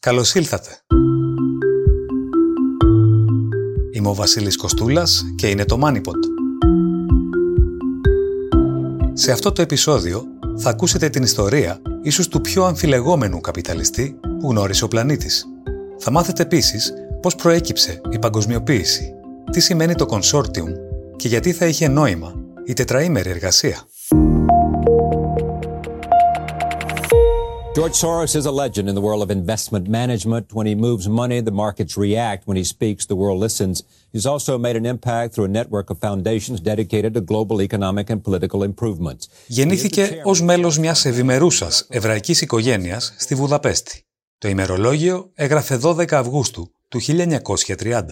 Καλώς ήλθατε. Είμαι ο Βασίλης Κοστούλας και είναι το MoneyPod. Σε αυτό το επεισόδιο θα ακούσετε την ιστορία ίσως του πιο αμφιλεγόμενου καπιταλιστή που γνώρισε ο πλανήτης. Θα μάθετε επίσης πώς προέκυψε η παγκοσμιοποίηση, τι σημαίνει το consortium και γιατί θα είχε νόημα η τετραήμερη εργασία. George Soros is a legend in the world of investment management. When he moves money, the markets react. When he speaks, the world listens. He's also made an impact through a network of foundations dedicated to global economic and political improvements. Γεννήθηκε ως μέλος μιας ευημερούσας εβραϊκής οικογένειας στη Βουδαπέστη. Το ημερολόγιο έγραφε 12 Αυγούστου του 1930.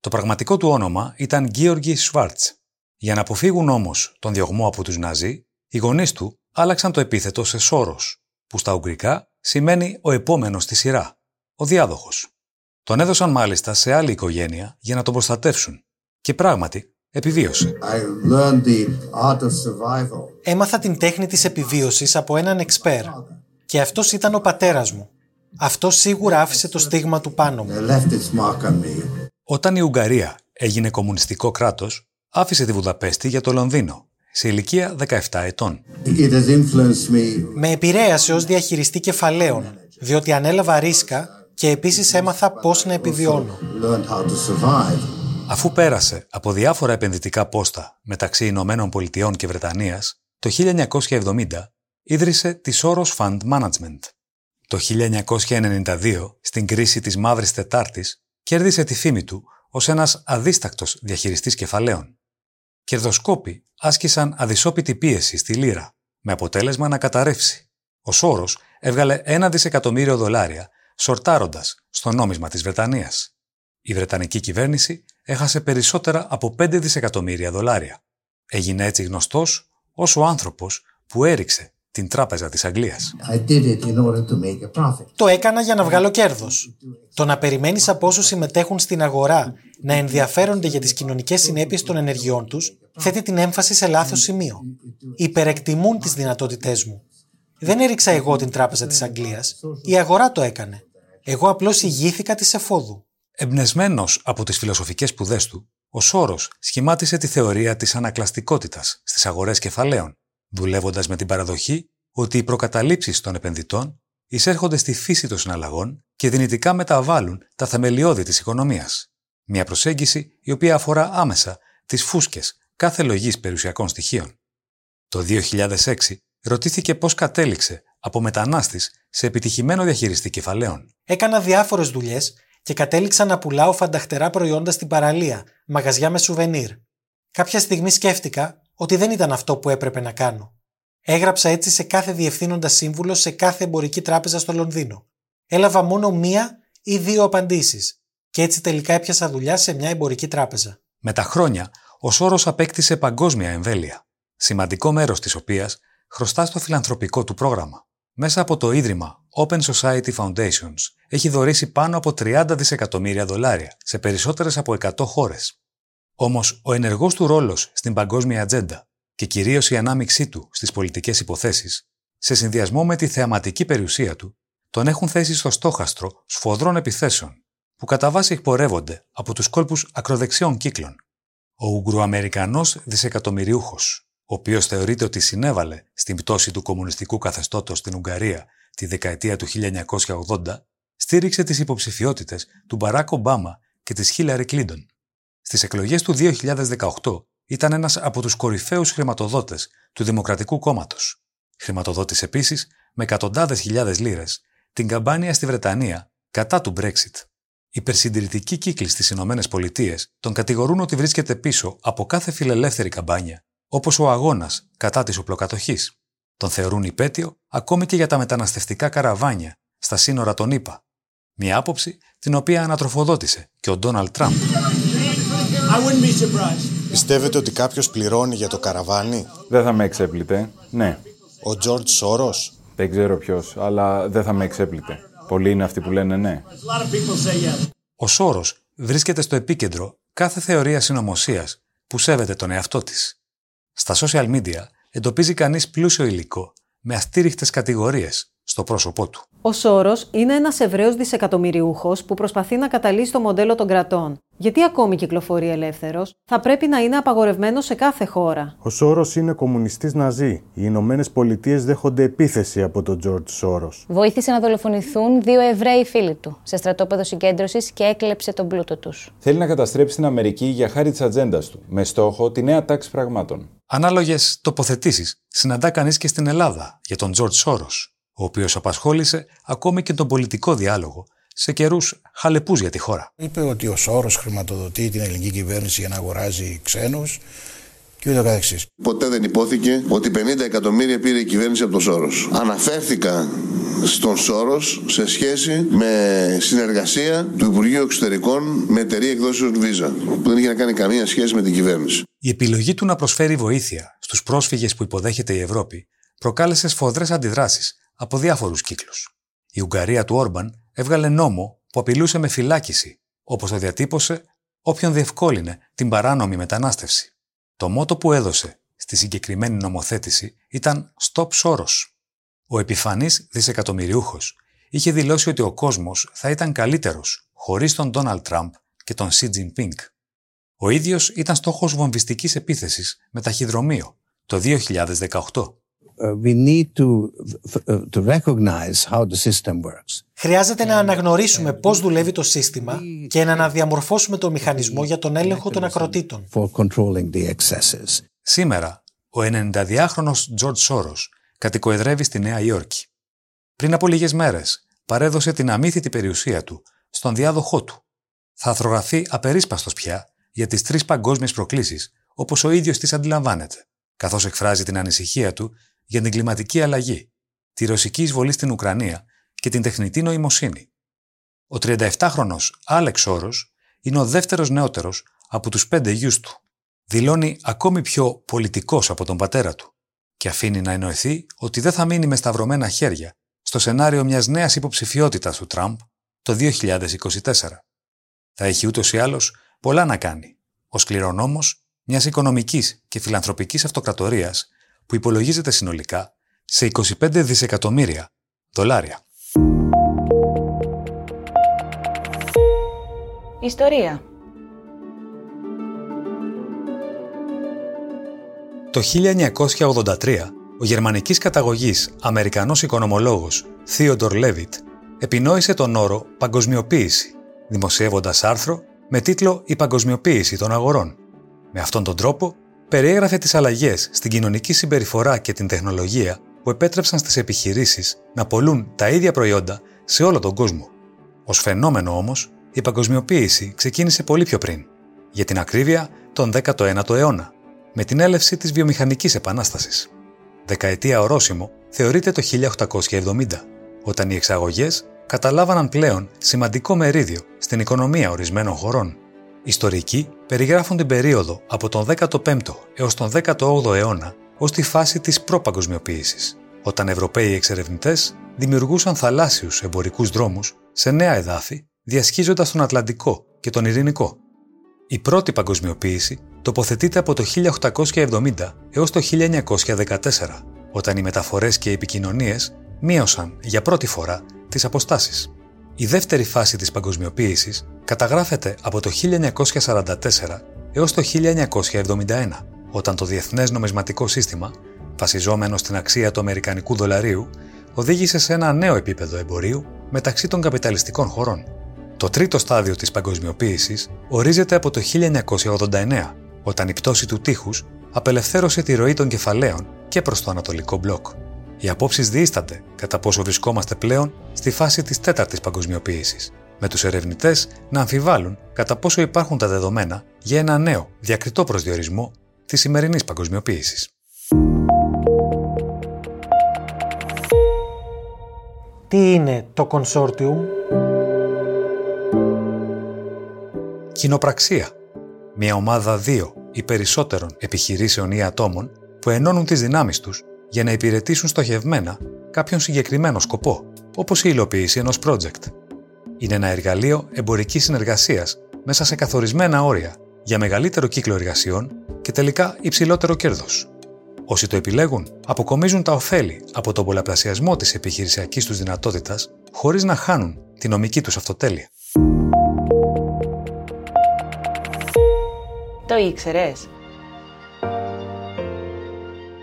Το πραγματικό του όνομα ήταν Γκίοργι Σβάρτς. Για να αποφύγουν όμως τον διωγμό από τους Ναζί, οι γονείς του άλλαξαν το επίθετο σε Σόρος, που στα Ουγγρικά σημαίνει ο επόμενος στη σειρά, ο διάδοχος. Τον έδωσαν μάλιστα σε άλλη οικογένεια για να τον προστατεύσουν και πράγματι επιβίωσε. Έμαθα την τέχνη της επιβίωσης από έναν εξπέρ και αυτός ήταν ο πατέρας μου. Αυτό σίγουρα άφησε το στίγμα του πάνω μου. Όταν η Ουγγαρία έγινε κομμουνιστικό κράτος, άφησε τη Βουδαπέστη για το Λονδίνο σε ηλικία 17 ετών. Με επηρέασε ως διαχειριστή κεφαλαίων, διότι ανέλαβα ρίσκα και επίσης έμαθα πώς να επιβιώνω. Αφού πέρασε από διάφορα επενδυτικά πόστα μεταξύ Ηνωμένων Πολιτειών και Βρετανίας, το 1970 ίδρυσε της Soros Fund Management. Το 1992, στην κρίση της Μαύρης Τετάρτης, κέρδισε τη φήμη του ως ένας αδίστακτος διαχειριστής κεφαλαίων. Κερδοσκόποι άσκησαν αδυσόπιτη πίεση στη λίρα, με αποτέλεσμα να καταρρεύσει. Ο Σόρος έβγαλε ένα δισεκατομμύριο δολάρια, σορτάροντας στο νόμισμα της Βρετανίας. Η Βρετανική κυβέρνηση έχασε περισσότερα από 5 δισεκατομμύρια δολάρια. Έγινε έτσι γνωστός ως ο άνθρωπος που έριξε την τράπεζα της Αγγλίας. Το έκανα για να βγάλω κέρδος. Το να περιμένεις από όσους συμμετέχουν στην αγορά να ενδιαφέρονται για τις κοινωνικές συνέπειες των ενεργειών τους θέτει την έμφαση σε λάθος σημείο. Υπερεκτιμούν τις δυνατότητές μου. Δεν έριξα εγώ την τράπεζα της Αγγλίας. Η αγορά το έκανε. Εγώ απλώς ηγήθηκα της εφόδου. Εμπνεσμένο από τις φιλοσοφικές σπουδές του, ο Σόρος σχημάτισε τη θεωρία της ανακλαστικότητας στις αγορές κεφαλαίων δουλεύοντας με την παραδοχή ότι οι προκαταλήψεις των επενδυτών εισέρχονται στη φύση των συναλλαγών και δυνητικά μεταβάλλουν τα θεμελιώδη της οικονομίας. Μια προσέγγιση η οποία αφορά άμεσα τις φούσκες κάθε λογής περιουσιακών στοιχείων. Το 2006 ρωτήθηκε πώς κατέληξε από μετανάστης σε επιτυχημένο διαχειριστή κεφαλαίων. Έκανα διάφορες δουλειές και κατέληξα να πουλάω φανταχτερά προϊόντα στην παραλία, μαγαζιά με σουβενίρ. Κάποια στιγμή σκέφτηκα ότι δεν ήταν αυτό που έπρεπε να κάνω. Έγραψα έτσι σε κάθε διευθύνοντα σύμβουλο σε κάθε εμπορική τράπεζα στο Λονδίνο. Έλαβα μόνο μία ή δύο απαντήσεις, και έτσι τελικά έπιασα δουλειά σε μια εμπορική τράπεζα. Με τα χρόνια, ο Σόρος απέκτησε παγκόσμια εμβέλεια, σημαντικό μέρος της οποίας χρωστά στο φιλανθρωπικό του πρόγραμμα. Μέσα από το ίδρυμα Open Society Foundations έχει δωρήσει πάνω από 30 δισεκατομμύρια δολάρια σε περισσότερες από 100 χώρες. Όμως, ο ενεργός του ρόλος στην παγκόσμια ατζέντα και κυρίως η ανάμειξή του στις πολιτικές υποθέσεις, σε συνδυασμό με τη θεαματική περιουσία του, τον έχουν θέσει στο στόχαστρο σφοδρών επιθέσεων, που κατά βάση εκπορεύονται από τους κόλπους ακροδεξιών κύκλων. Ο Ουγγροαμερικανός δισεκατομμυριούχος, ο οποίος θεωρείται ότι συνέβαλε στην πτώση του κομμουνιστικού καθεστώτος στην Ουγγαρία τη δεκαετία του 1980, στήριξε τις υποψηφιότητες του Μπαράκ Ομπάμα και της Χίλαρη Κλίντον. Στις εκλογές του 2018 ήταν ένας από τους κορυφαίους χρηματοδότες του Δημοκρατικού Κόμματος. Χρηματοδότησε επίσης με εκατοντάδες χιλιάδες λίρες την καμπάνια στη Βρετανία κατά του Brexit. Οι περσυντηρητικοί κύκλοι στις Ηνωμένες Πολιτείες τον κατηγορούν ότι βρίσκεται πίσω από κάθε φιλελεύθερη καμπάνια, όπως ο αγώνας κατά της οπλοκατοχής. Τον θεωρούν υπέτειο ακόμη και για τα μεταναστευτικά καραβάνια στα σύνορα των ΗΠΑ. Μια άποψη την οποία ανατροφοδότησε και ο Ντόναλτ Τραμπ. Πιστεύετε ότι κάποιος πληρώνει για το καραβάνι; Δεν θα με εξέπληττε. Ναι. Ο Τζορτζ Σόρος. Δεν ξέρω ποιος, αλλά δεν θα με εξέπληττε. Πολλοί είναι αυτοί που λένε ναι. Ο Σόρος βρίσκεται στο επίκεντρο κάθε θεωρίας συνωμοσίας που σέβεται τον εαυτό της. Στα social media εντοπίζει κανείς πλούσιο υλικό με αστήριχτες κατηγορίες στο πρόσωπό του. Ο Σόρος είναι ένας Εβραίος δισεκατομμυριούχος που προσπαθεί να καταλύσει το μοντέλο των κρατών. Γιατί ακόμη κυκλοφορεί ελεύθερος, θα πρέπει να είναι απαγορευμένο σε κάθε χώρα. Ο Σόρος είναι κομμουνιστής Ναζί. Οι Ηνωμένες Πολιτείες δέχονται επίθεση από τον Τζορτζ Σόρος. Βοήθησε να δολοφονηθούν δύο Εβραίοι φίλοι του σε στρατόπεδο συγκέντρωσης και έκλεψε τον πλούτο τους. Θέλει να καταστρέψει την Αμερική για χάρη της ατζέντας του, με στόχο τη νέα τάξη πραγμάτων. Ανάλογες τοποθετήσεις συναντά κανείς και στην Ελλάδα για τον Τζορτ Σόρος, ο οποίος απασχόλησε ακόμη και τον πολιτικό διάλογο σε καιρούς χαλεπούς για τη χώρα. Είπε ότι ο Σόρος χρηματοδοτεί την ελληνική κυβέρνηση για να αγοράζει ξένους και ούτω καθεξής. Ποτέ δεν υπόθηκε ότι 50 εκατομμύρια πήρε η κυβέρνηση από τον Σόρος. Αναφέρθηκα στον Σόρος σε σχέση με συνεργασία του Υπουργείου Εξωτερικών με εταιρεία εκδόσεων Visa, που δεν είχε να κάνει καμία σχέση με την κυβέρνηση. Η επιλογή του να προσφέρει βοήθεια στους πρόσφυγες που υποδέχεται η Ευρώπη προκάλεσε σφοδρές αντιδράσεις από διάφορους κύκλους. Η Ουγγαρία του Όρμπαν έβγαλε νόμο που απειλούσε με φυλάκιση, όπως το διατύπωσε όποιον διευκόλυνε την παράνομη μετανάστευση. Το μότο που έδωσε στη συγκεκριμένη νομοθέτηση ήταν «Stop Soros». Ο επιφανής δισεκατομμυριούχος είχε δηλώσει ότι ο κόσμος θα ήταν καλύτερος χωρίς τον Ντόναλτ Τραμπ και τον Xi Jinping. Ο ίδιος ήταν στόχος βομβιστικής επίθεσης με ταχυδρομείο το 2018. We need to, to recognize how the system works. Χρειάζεται να αναγνωρίσουμε πώς δουλεύει το σύστημα και να αναδιαμορφώσουμε το μηχανισμό για τον έλεγχο των ακροτήτων. For controlling the excesses. Σήμερα, ο 92χρονος George Soros κατοικοεδρεύει στη Νέα Υόρκη. Πριν από λίγες μέρες, παρέδωσε την αμύθιτη περιουσία του στον διάδοχό του. Θα αθρογραφεί απερίσπαστος πια για τις τρεις παγκόσμιες προκλήσεις, όπως ο ίδιος τις αντιλαμβάνεται, καθώς εκφράζει την ανησυχία του για την κλιματική αλλαγή, τη ρωσική εισβολή στην Ουκρανία και την τεχνητή νοημοσύνη. Ο 37χρονος Άλεξ Όρος είναι ο δεύτερος νεότερος από τους πέντε γιους του. Δηλώνει ακόμη πιο πολιτικός από τον πατέρα του και αφήνει να εννοηθεί ότι δεν θα μείνει με σταυρωμένα χέρια στο σενάριο μιας νέας υποψηφιότητας του Τραμπ το 2024. Θα έχει ούτως ή άλλως πολλά να κάνει, ως κληρονόμος μιας οικονομικής και φιλανθρωπικής αυτοκρατορίας που υπολογίζεται συνολικά σε 25 δισεκατομμύρια δολάρια. Ιστορία Το 1983, ο γερμανικής καταγωγής Αμερικανός οικονομολόγος Theodor Levitt επινόησε τον όρο «παγκοσμιοποίηση», δημοσιεύοντας άρθρο με τίτλο «Η παγκοσμιοποίηση των αγορών». Με αυτόν τον τρόπο, περιέγραφε τις αλλαγές στην κοινωνική συμπεριφορά και την τεχνολογία που επέτρεψαν στις επιχειρήσεις να πολλούν τα ίδια προϊόντα σε όλο τον κόσμο. Ως φαινόμενο όμως, η παγκοσμιοποίηση ξεκίνησε πολύ πιο πριν, για την ακρίβεια τον 19ο αιώνα, με την έλευση της βιομηχανικής επανάστασης. Δεκαετία ορόσημο θεωρείται το 1870, όταν οι εξαγωγές καταλάβαναν πλέον σημαντικό μερίδιο στην οικονομία ορισμένων χωρών. Ιστορικοί περιγράφουν την περίοδο από τον 15ο έως τον 18ο αιώνα ως τη φάση της προπαγκοσμιοποίησης, όταν Ευρωπαίοι εξερευνητές δημιουργούσαν θαλάσσιους εμπορικούς δρόμους σε νέα εδάφη, διασχίζοντας τον Ατλαντικό και τον Ειρηνικό. Η πρώτη παγκοσμιοποίηση τοποθετείται από το 1870 έως το 1914, όταν οι μεταφορές και οι επικοινωνίες μείωσαν για πρώτη φορά τις αποστάσεις. Η δεύτερη φάση της παγκοσμιοποίησης καταγράφεται από το 1944 έως το 1971, όταν το Διεθνές Νομισματικό Σύστημα, βασιζόμενο στην αξία του Αμερικανικού δολαρίου, οδήγησε σε ένα νέο επίπεδο εμπορίου μεταξύ των καπιταλιστικών χωρών. Το τρίτο στάδιο της παγκοσμιοποίησης ορίζεται από το 1989, όταν η πτώση του τείχους απελευθέρωσε τη ροή των κεφαλαίων και προς το Ανατολικό Μπλοκ. Οι απόψεις διήστανται κατά πόσο βρισκόμαστε πλέον στη φάση της τέταρτης παγκοσμιοποίησης, με τους ερευνητές να αμφιβάλλουν κατά πόσο υπάρχουν τα δεδομένα για ένα νέο, διακριτό προσδιορισμό της σημερινής παγκοσμιοποίησης. Τι είναι το Consortium? Κοινοπραξία. Μια ομάδα δύο ή περισσότερων επιχειρήσεων ή ατόμων που ενώνουν τις δυνάμεις τους για να υπηρετήσουν στοχευμένα κάποιον συγκεκριμένο σκοπό, όπως η υλοποίηση ενός project. Είναι ένα εργαλείο εμπορικής συνεργασίας μέσα σε καθορισμένα όρια για μεγαλύτερο κύκλο εργασιών και τελικά υψηλότερο κέρδος. Όσοι το επιλέγουν, αποκομίζουν τα ωφέλη από τον πολλαπλασιασμό της επιχειρησιακής τους δυνατότητας, χωρίς να χάνουν τη νομική τους αυτοτέλεια. Το ήξερες;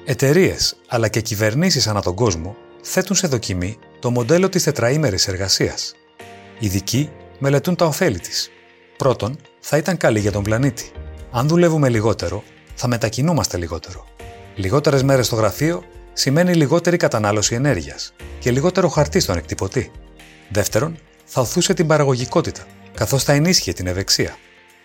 Εταιρείες αλλά και κυβερνήσεις ανά τον κόσμο θέτουν σε δοκιμή το μοντέλο της τετραήμερης εργασίας. Ειδικοί μελετούν τα ωφέλη της. Πρώτον, θα ήταν καλή για τον πλανήτη. Αν δουλεύουμε λιγότερο, θα μετακινούμαστε λιγότερο. Λιγότερες μέρες στο γραφείο σημαίνει λιγότερη κατανάλωση ενέργειας και λιγότερο χαρτί στον εκτυπωτή. Δεύτερον, θα οθούσε την παραγωγικότητα, καθώς θα ενίσχυε την ευεξία.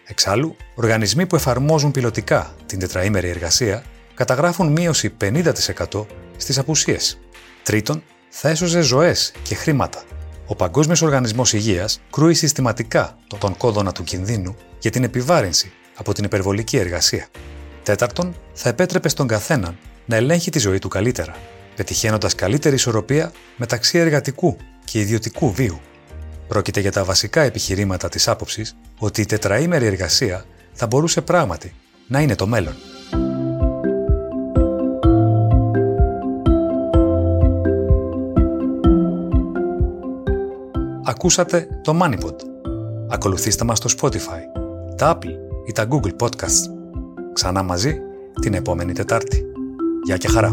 Εξάλλου, οργανισμοί που εφαρμόζουν πιλωτικά την τετραήμερη εργασία καταγράφουν μείωση 50% στις απουσίες. Τρίτον, θα έσωζε ζωές και χρήματα. Ο Παγκόσμιος Οργανισμός Υγείας κρούει συστηματικά τον κόδωνα του κινδύνου για την επιβάρυνση από την υπερβολική εργασία. Τέταρτον, θα επέτρεπε στον καθέναν να ελέγχει τη ζωή του καλύτερα, πετυχαίνοντας καλύτερη ισορροπία μεταξύ εργατικού και ιδιωτικού βίου. Πρόκειται για τα βασικά επιχειρήματα της άποψης ότι η τετραήμερη εργασία θα μπορούσε πράγματι να είναι το μέλλον. Ακούσατε το MoneyPod. Ακολουθήστε μας στο Spotify, τα Apple ή τα Google Podcasts. Ξανά μαζί την επόμενη Τετάρτη. Γεια και χαρά!